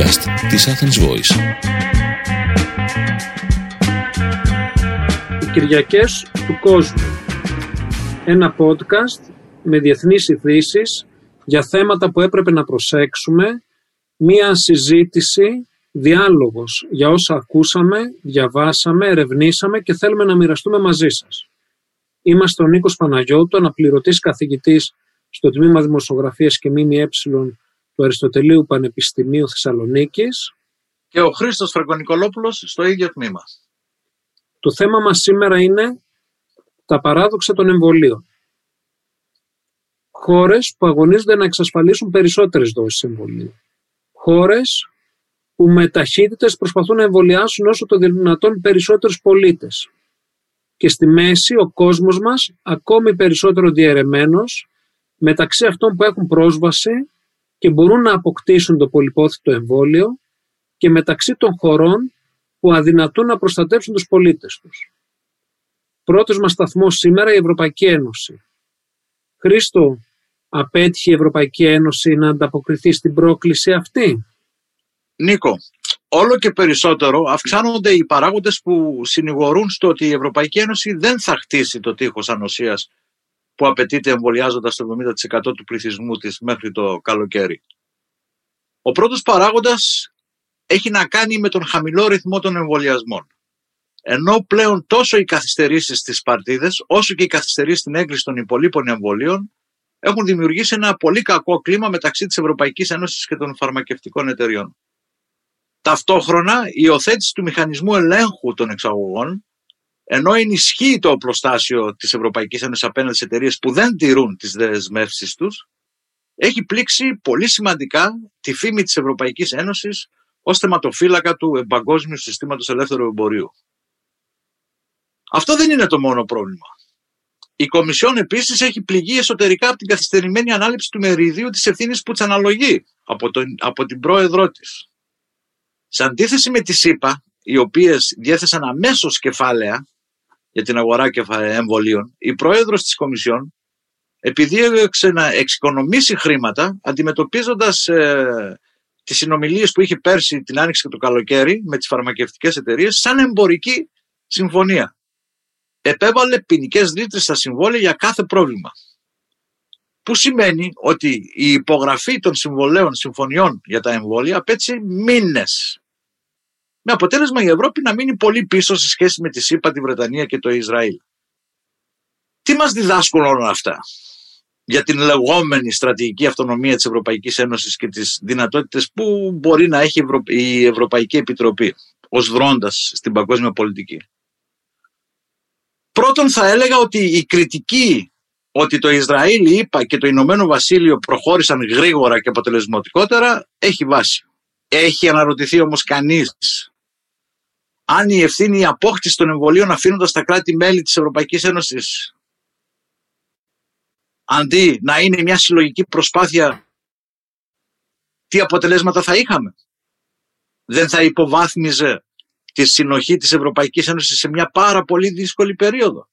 podcast της Athens Voice. Οι Κυριακές του κόσμου. Ένα podcast με διεθνείς ειδήσεις για θέματα που έπρεπε να προσέξουμε, μία συζήτηση, διάλογος για όσα ακούσαμε, διαβάσαμε, ερευνήσαμε και θέλουμε να μοιραστούμε μαζί σας. Είμαστε ο Νίκος Παναγιώτου, αναπληρωτής καθηγητής στο Τμήμα Δημοσιογραφίας και ΜΜΕ του Αριστοτελείου Πανεπιστημίου Θεσσαλονίκης και ο Χρήστος Φραγκονικολόπουλος στο ίδιο τμήμα. Το θέμα μας σήμερα είναι τα παράδοξα των εμβολίων. Χώρες που αγωνίζονται να εξασφαλίσουν περισσότερες δόσεις εμβολίου. Χώρες που με ταχύτητες προσπαθούν να εμβολιάσουν όσο το δυνατόν περισσότερους πολίτες. Και στη μέση ο κόσμος μας ακόμη περισσότερο διαιρεμένος μεταξύ αυτών που έχουν πρόσβαση και μπορούν να αποκτήσουν το πολυπόθητο εμβόλιο και μεταξύ των χωρών που αδυνατούν να προστατεύσουν τους πολίτες τους. Πρώτος μας σταθμός σήμερα η Ευρωπαϊκή Ένωση. Χρήστο, απέτυχε η Ευρωπαϊκή Ένωση να ανταποκριθεί στην πρόκληση αυτή; Νίκο, όλο και περισσότερο αυξάνονται οι παράγοντες που συνηγορούν στο ότι η Ευρωπαϊκή Ένωση δεν θα χτίσει το τείχος ανοσίας που απαιτείται εμβολιάζοντας το 70% του πληθυσμού της μέχρι το καλοκαίρι. Ο πρώτος παράγοντας έχει να κάνει με τον χαμηλό ρυθμό των εμβολιασμών. Ενώ πλέον τόσο οι καθυστερήσεις στις παρτίδες, όσο και οι καθυστερήσεις στην έγκριση των υπολείπων εμβολίων έχουν δημιουργήσει ένα πολύ κακό κλίμα μεταξύ της Ευρωπαϊκής Ένωσης και των φαρμακευτικών εταιριών. Ταυτόχρονα, η υιοθέτηση του μηχανισμού ελέγχου των εξαγωγών ενώ ενισχύει το οπλοστάσιο της Ευρωπαϊκής Ένωσης απέναντι σε εταιρείες που δεν τηρούν τις δεσμεύσεις τους, έχει πλήξει πολύ σημαντικά τη φήμη της Ευρωπαϊκής Ένωσης ως θεματοφύλακα του παγκόσμιου συστήματος ελεύθερου εμπορίου. Αυτό δεν είναι το μόνο πρόβλημα. Η Κομισιόν επίσης έχει πληγεί εσωτερικά από την καθυστερημένη ανάληψη του μεριδίου της ευθύνης που της αναλογεί από, τον, από την πρόεδρό της. Σε αντίθεση με τη ΣΥΠΑ, οι οποίες διέθεσαν αμέσως κεφάλαια για την αγορά εμβολίων, η πρόεδρος της Κομισιόν επειδή έπαιξε να εξοικονομήσει χρήματα αντιμετωπίζοντας ε, τις συνομιλίες που είχε πέρσι την άνοιξη και το καλοκαίρι με τις φαρμακευτικές εταιρείες σαν εμπορική συμφωνία. Επέβαλε ποινικές ρήτρες στα συμβόλαια για κάθε πρόβλημα. Που σημαίνει ότι η υπογραφή των συμβολέων συμφωνιών για τα εμβόλια απέτυχε μήνες με αποτέλεσμα η Ευρώπη να μείνει πολύ πίσω σε σχέση με τη ΣΥΠΑ, τη Βρετανία και το Ισραήλ. Τι μας διδάσκουν όλα αυτά για την λεγόμενη στρατηγική αυτονομία της Ευρωπαϊκής Ένωσης και τις δυνατότητες που μπορεί να έχει η Ευρωπαϊκή Επιτροπή ως δρόντας στην παγκόσμια πολιτική; Πρώτον θα έλεγα ότι η κριτική ότι το Ισραήλ, η ΙΠΑ και το Ηνωμένο Βασίλειο προχώρησαν γρήγορα και αποτελεσματικότερα έχει βάση. Έχει αναρωτηθεί όμως κανείς αν η ευθύνη η απόκτηση των εμβολίων αφήνοντας τα κράτη-μέλη της Ευρωπαϊκής Ένωσης αντί να είναι μια συλλογική προσπάθεια τι αποτελέσματα θα είχαμε; Δεν θα υποβάθμιζε τη συνοχή της Ευρωπαϊκής Ένωσης σε μια πάρα πολύ δύσκολη περίοδο.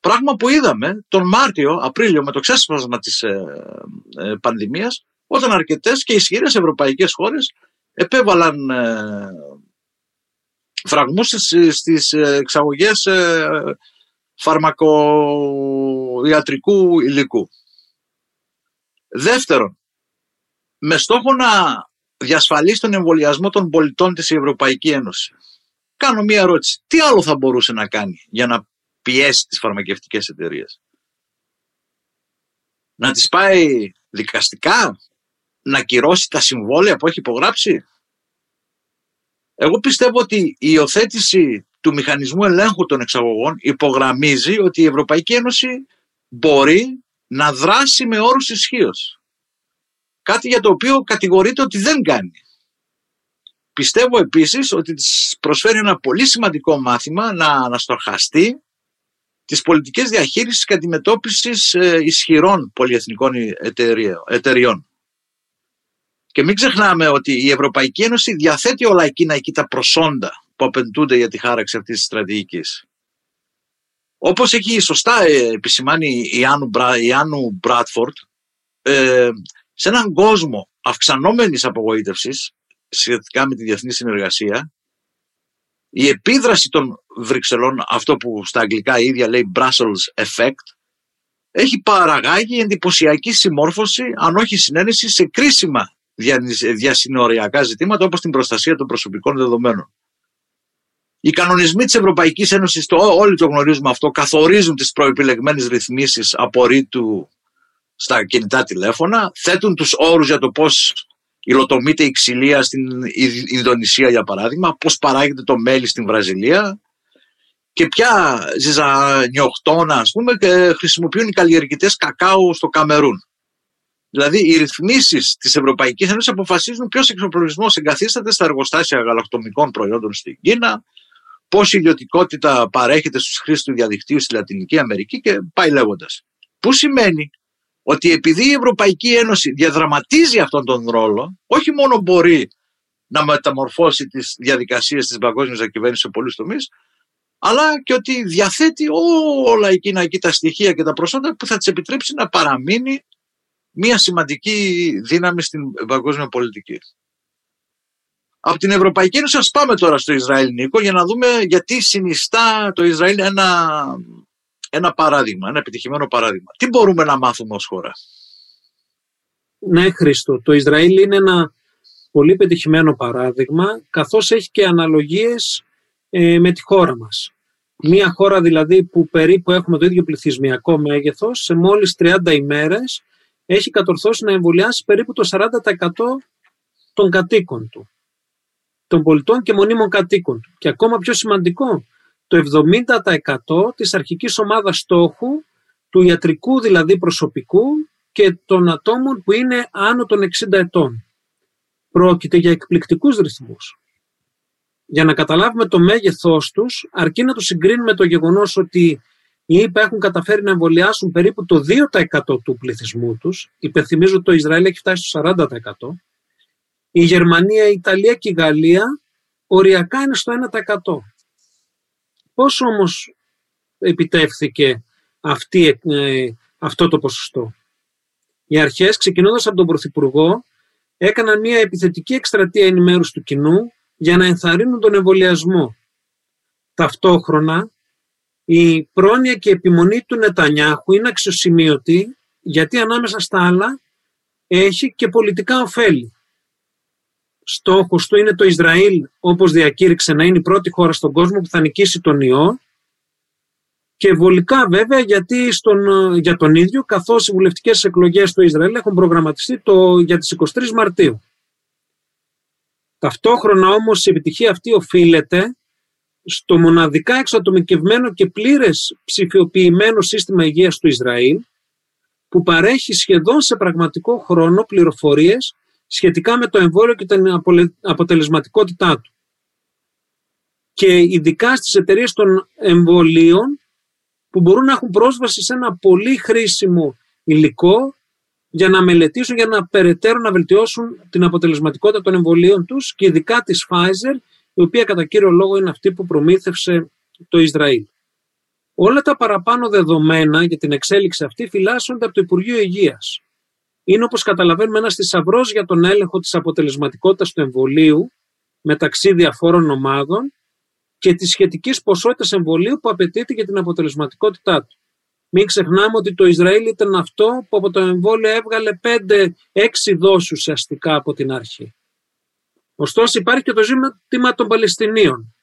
Πράγμα που είδαμε τον Μάρτιο, Απρίλιο με το ξέσπασμα της ε, ε, πανδημίας όταν αρκετές και ισχυρές ευρωπαϊκές χώρες επέβαλαν ε, φραγμούς στις εξαγωγές ε, φαρμακοιατρικού υλικού. Δεύτερον, με στόχο να διασφαλίσει τον εμβολιασμό των πολιτών της Ευρωπαϊκής Ένωσης. Κάνω μία ερώτηση. Τι άλλο θα μπορούσε να κάνει για να πιέσει τις φαρμακευτικές εταιρείες; Να τις πάει δικαστικά, να κυρώσει τα συμβόλαια που έχει υπογράψει; Εγώ πιστεύω ότι η υιοθέτηση του μηχανισμού ελέγχου των εξαγωγών υπογραμμίζει ότι η Ευρωπαϊκή Ένωση μπορεί να δράσει με όρους ισχύως. Κάτι για το οποίο κατηγορείται ότι δεν κάνει. Πιστεύω επίσης ότι της προσφέρει ένα πολύ σημαντικό μάθημα να αναστοχαστεί τις πολιτικές διαχείρισης και αντιμετώπισης ε, ισχυρών πολυεθνικών εταιριών. Και μην ξεχνάμε ότι η Ευρωπαϊκή Ένωση διαθέτει όλα εκείνα εκεί τα προσόντα που απαιτούνται για τη χάραξη αυτής της στρατηγικής. Όπως έχει σωστά ε, επισημάνει η Άννου, η Άννου Μπράτφορντ, ε, σε έναν κόσμο αυξανόμενης απογοήτευσης, σχετικά με τη διεθνή συνεργασία, η επίδραση των Βρυξελών, αυτό που στα αγγλικά η ίδια λέει Brussels Effect, έχει παραγάγει εντυπωσιακή συμμόρφωση, αν όχι συνένεση, σε κρίσιμα διασυνοριακά ζητήματα όπως την προστασία των προσωπικών δεδομένων. Οι κανονισμοί της Ευρωπαϊκής Ένωσης, το, όλοι το γνωρίζουμε αυτό, καθορίζουν τις προεπιλεγμένες ρυθμίσεις απορρίτου στα κινητά τηλέφωνα, θέτουν τους όρους για το πώς υλοτομείται η ξυλία στην Ινδονησία για παράδειγμα, πώς παράγεται το μέλι στην Βραζιλία και ποια ζυζανιοχτώνα ας πούμε χρησιμοποιούν οι καλλιεργητές κακάου στο Καμερούν. Δηλαδή, οι ρυθμίσεις της Ευρωπαϊκής Ένωσης αποφασίζουν ποιος εξοπλισμός εγκαθίσταται στα εργοστάσια γαλακτομικών προϊόντων στην Κίνα, πώς η ιδιωτικότητα παρέχεται στους χρήστες του διαδικτύου στη Λατινική Αμερική και πάει λέγοντας. Που σημαίνει ότι επειδή η Ευρωπαϊκή Ένωση διαδραματίζει αυτόν τον ρόλο, όχι μόνο μπορεί να μεταμορφώσει τις διαδικασίες της παγκόσμιας διακυβέρνησης σε πολλούς τομείς, αλλά και ότι διαθέτει όλα εκείνα εκεί τα στοιχεία και τα προσόντα που θα της επιτρέψει να παραμείνει μια σημαντική δύναμη στην παγκόσμια πολιτική. Από την Ευρωπαϊκή Ένωση ας πάμε τώρα στο Ισραήλ Νίκο για να δούμε γιατί συνιστά το Ισραήλ ένα, ένα παράδειγμα, ένα επιτυχημένο παράδειγμα. Τι μπορούμε να μάθουμε ως χώρα; Ναι Χρήστο, το Ισραήλ είναι ένα πολύ πετυχημένο παράδειγμα καθώς έχει και αναλογίες ε, με τη χώρα μας. Μια χώρα δηλαδή που περίπου έχουμε το ίδιο πληθυσμιακό μέγεθος σε μόλις 30 ημέρες έχει κατορθώσει να εμβολιάσει περίπου το 40% των κατοίκων του, των πολιτών και μονίμων κατοίκων του. Και ακόμα πιο σημαντικό, το 70% της αρχικής ομάδας στόχου, του ιατρικού δηλαδή προσωπικού και των ατόμων που είναι άνω των 60 ετών. Πρόκειται για εκπληκτικούς ρυθμούς. Για να καταλάβουμε το μέγεθός τους, αρκεί να το συγκρίνουμε το γεγονός ότι οι ΗΠΑ έχουν καταφέρει να εμβολιάσουν περίπου το 2% του πληθυσμού τους. Υπενθυμίζω ότι το Ισραήλ έχει φτάσει στο 40%. Η Γερμανία, η Ιταλία και η Γαλλία οριακά είναι στο 1%. Πώς όμως επιτεύχθηκε αυτή, ε, αυτό το ποσοστό; Οι αρχές, ξεκινώντας από τον Πρωθυπουργό, έκαναν μια επιθετική εκστρατεία ενημέρωσης του κοινού για να ενθαρρύνουν τον εμβολιασμό. Ταυτόχρονα, η πρόνοια και επιμονή του Νετανιάχου είναι αξιοσημείωτη γιατί ανάμεσα στα άλλα έχει και πολιτικά ωφέλη. Στόχος του είναι το Ισραήλ, όπως διακήρυξε, να είναι η πρώτη χώρα στον κόσμο που θα νικήσει τον ιό και βολικά βέβαια γιατί στον, για τον ίδιο, καθώς οι βουλευτικές εκλογές στο Ισραήλ έχουν προγραμματιστεί το, για τις 23 Μαρτίου. Ταυτόχρονα όμως η επιτυχία αυτή οφείλεται στο μοναδικά εξατομικευμένο και πλήρες ψηφιοποιημένο σύστημα υγείας του Ισραήλ που παρέχει σχεδόν σε πραγματικό χρόνο πληροφορίες σχετικά με το εμβόλιο και την αποτελεσματικότητά του. Και ειδικά στις εταιρείες των εμβολίων που μπορούν να έχουν πρόσβαση σε ένα πολύ χρήσιμο υλικό για να μελετήσουν, για να περαιτέρω να βελτιώσουν την αποτελεσματικότητα των εμβολίων τους και ειδικά της Pfizer η οποία κατά κύριο λόγο είναι αυτή που προμήθευσε το Ισραήλ. Όλα τα παραπάνω δεδομένα για την εξέλιξη αυτή φυλάσσονται από το Υπουργείο Υγείας. Είναι όπως καταλαβαίνουμε ένας θησαυρός για τον έλεγχο της αποτελεσματικότητας του εμβολίου μεταξύ διαφόρων ομάδων και της σχετικής ποσότητας εμβολίου που απαιτείται για την αποτελεσματικότητά του. Μην ξεχνάμε ότι το Ισραήλ ήταν αυτό που από το εμβόλιο έβγαλε 5-6 δόσεις ουσιαστικά από την αρχή. Ωστόσο υπάρχει και το ζήτημα των Παλαιστινίων.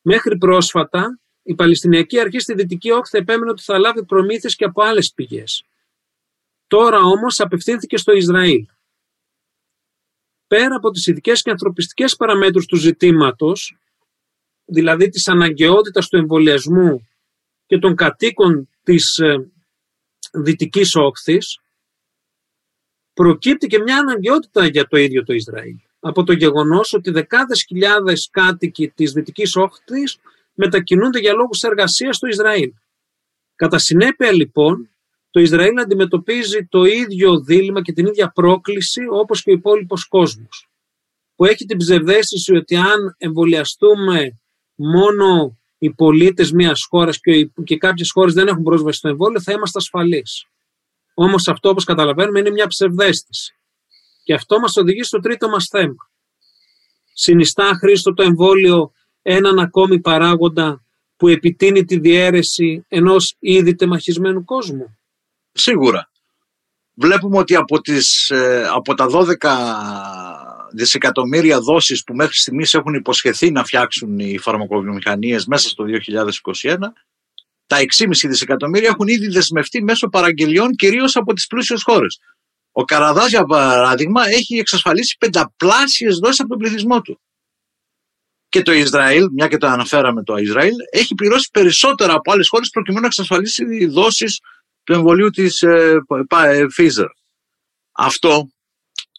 Μέχρι πρόσφατα η Παλαιστινιακή Αρχή στη Δυτική Όχθη επέμενε ότι θα λάβει προμήθειες και από άλλες πηγές. Τώρα όμως απευθύνθηκε στο Ισραήλ. Πέρα από τις ειδικές και ανθρωπιστικές παραμέτρους του ζητήματος, δηλαδή της αναγκαιότητας του εμβολιασμού και των κατοίκων της ε, Δυτικής Όχθης, προκύπτει και μια αναγκαιότητα για το ίδιο το Ισραήλ από το γεγονός ότι δεκάδες χιλιάδες κάτοικοι της Δυτικής Όχθης μετακινούνται για λόγους εργασίας στο Ισραήλ. Κατά συνέπεια λοιπόν, το Ισραήλ αντιμετωπίζει το ίδιο δίλημα και την ίδια πρόκληση όπως και ο υπόλοιπος κόσμος, που έχει την ψευδέστηση ότι αν εμβολιαστούμε μόνο οι πολίτες μιας χώρας και, και κάποιες χώρες δεν έχουν πρόσβαση στο εμβόλιο, θα είμαστε ασφαλείς. Όμως αυτό όπως καταλαβαίνουμε είναι μια ψευδέστηση. Και αυτό μας οδηγεί στο τρίτο μας θέμα. Συνιστά Χρήστο το εμβόλιο έναν ακόμη παράγοντα που επιτείνει τη διαίρεση ενός ήδη τεμαχισμένου κόσμου; Σίγουρα. Βλέπουμε ότι από, τις, ε, από τα 12 δισεκατομμύρια δόσεις που μέχρι στιγμής έχουν υποσχεθεί να φτιάξουν οι φαρμακοβιομηχανίες μέσα στο 2021, τα 6,5 δισεκατομμύρια έχουν ήδη δεσμευτεί μέσω παραγγελιών κυρίως από τις πλούσιες χώρες. Ο Καραδάς, για παράδειγμα, έχει εξασφαλίσει πενταπλάσιες δόσεις από τον πληθυσμό του. Και το Ισραήλ, μια και το αναφέραμε το Ισραήλ, έχει πληρώσει περισσότερα από άλλες χώρες προκειμένου να εξασφαλίσει δόσεις του εμβολίου της ε, ε, Pfizer. Αυτό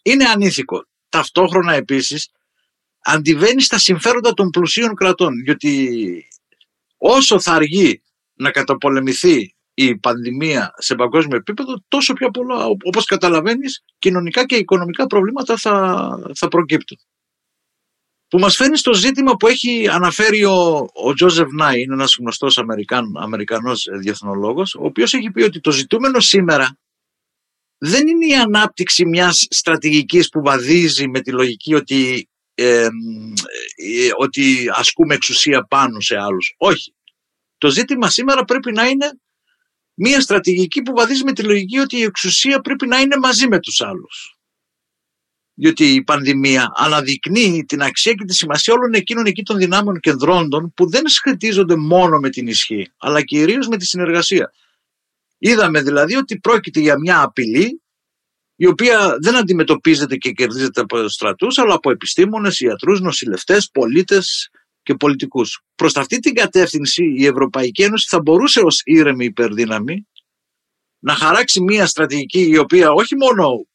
είναι ανήθικο. Ταυτόχρονα επίσης αντιβαίνει στα συμφέροντα των πλουσίων κρατών, γιατί όσο θα αργεί να καταπολεμηθεί η πανδημία σε παγκόσμιο επίπεδο, τόσο πιο πολλά, όπως καταλαβαίνεις, κοινωνικά και οικονομικά προβλήματα θα, θα προκύπτουν. Που μας φέρνει στο ζήτημα που έχει αναφέρει ο, ο Τζόζεφ Νάι, είναι ένας γνωστός Αμερικάν, Αμερικανός διεθνολόγος, ο οποίος έχει πει ότι το ζητούμενο σήμερα δεν είναι η ανάπτυξη μιας στρατηγικής που βαδίζει με τη λογική ότι, ε, ότι ασκούμε εξουσία πάνω σε άλλους. Όχι. Το ζήτημα σήμερα πρέπει να είναι μια στρατηγική που βαδίζει με τη λογική ότι η εξουσία πρέπει να είναι μαζί με τους άλλους. Διότι η πανδημία αναδεικνύει την αξία και τη σημασία όλων εκείνων εκεί των δυνάμεων κεντρών που δεν σχετίζονται μόνο με την ισχύ, αλλά κυρίως με τη συνεργασία. Είδαμε δηλαδή ότι πρόκειται για μια απειλή η οποία δεν αντιμετωπίζεται και κερδίζεται από στρατούς αλλά από επιστήμονες, ιατρούς, νοσηλευτές, πολίτες και πολιτικούς. Προς αυτή την κατεύθυνση η Ευρωπαϊκή Ένωση θα μπορούσε ως ήρεμη υπερδύναμη να χαράξει μια στρατηγική η οποία όχι μόνο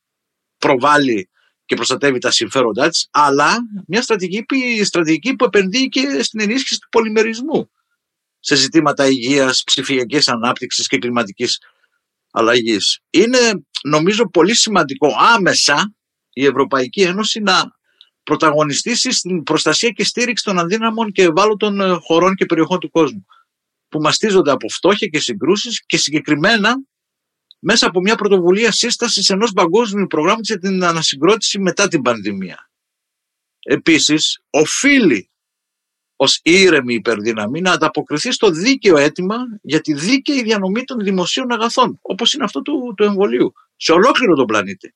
προβάλλει και προστατεύει τα συμφέροντά της, αλλά μια στρατηγική, στρατηγική που επενδύει και στην ενίσχυση του πολυμερισμού σε ζητήματα υγείας, ψηφιακής ανάπτυξης και κλιματικής αλλαγής. Είναι νομίζω πολύ σημαντικό άμεσα η Ευρωπαϊκή Ένωση να πρωταγωνιστήσει στην προστασία και στήριξη των αδύναμων και ευάλωτων ε, χωρών και περιοχών του κόσμου που μαστίζονται από φτώχεια και συγκρούσεις και συγκεκριμένα μέσα από μια πρωτοβουλία σύστασης ενός παγκόσμιου προγράμματος για την ανασυγκρότηση μετά την πανδημία. Επίσης, οφείλει ως ήρεμη υπερδύναμη να ανταποκριθεί στο δίκαιο αίτημα για τη δίκαιη διανομή των δημοσίων αγαθών, όπως είναι αυτό του, του εμβολίου, σε ολόκληρο τον πλανήτη.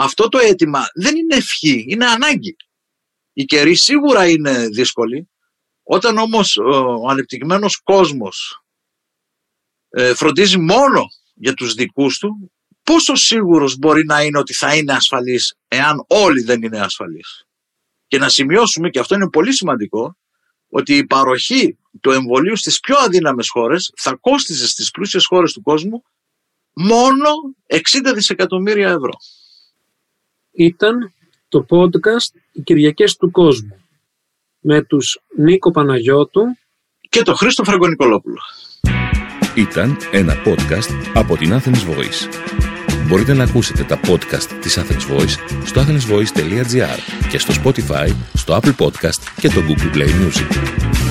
Αυτό το αίτημα δεν είναι ευχή, είναι ανάγκη. Η καιρή σίγουρα είναι δύσκολη, όταν όμως ο ανεπτυγμένος κόσμος ε, φροντίζει μόνο για τους δικούς του, πόσο σίγουρος μπορεί να είναι ότι θα είναι ασφαλής εάν όλοι δεν είναι ασφαλείς. Και να σημειώσουμε, και αυτό είναι πολύ σημαντικό, ότι η παροχή του εμβολίου στις πιο αδύναμες χώρες θα κόστιζε στις πλούσιες χώρες του κόσμου μόνο 60 δισεκατομμύρια ευρώ. Ήταν το podcast «Οι Κυριακές του Κόσμου» με τους Νίκο Παναγιώτου και τον Χρήστο Φραγκονικολόπουλο. Ήταν ένα podcast από την Athens Voice. Μπορείτε να ακούσετε τα podcast της Athens Voice στο athensvoice.gr και στο Spotify, στο Apple Podcast και το Google Play Music.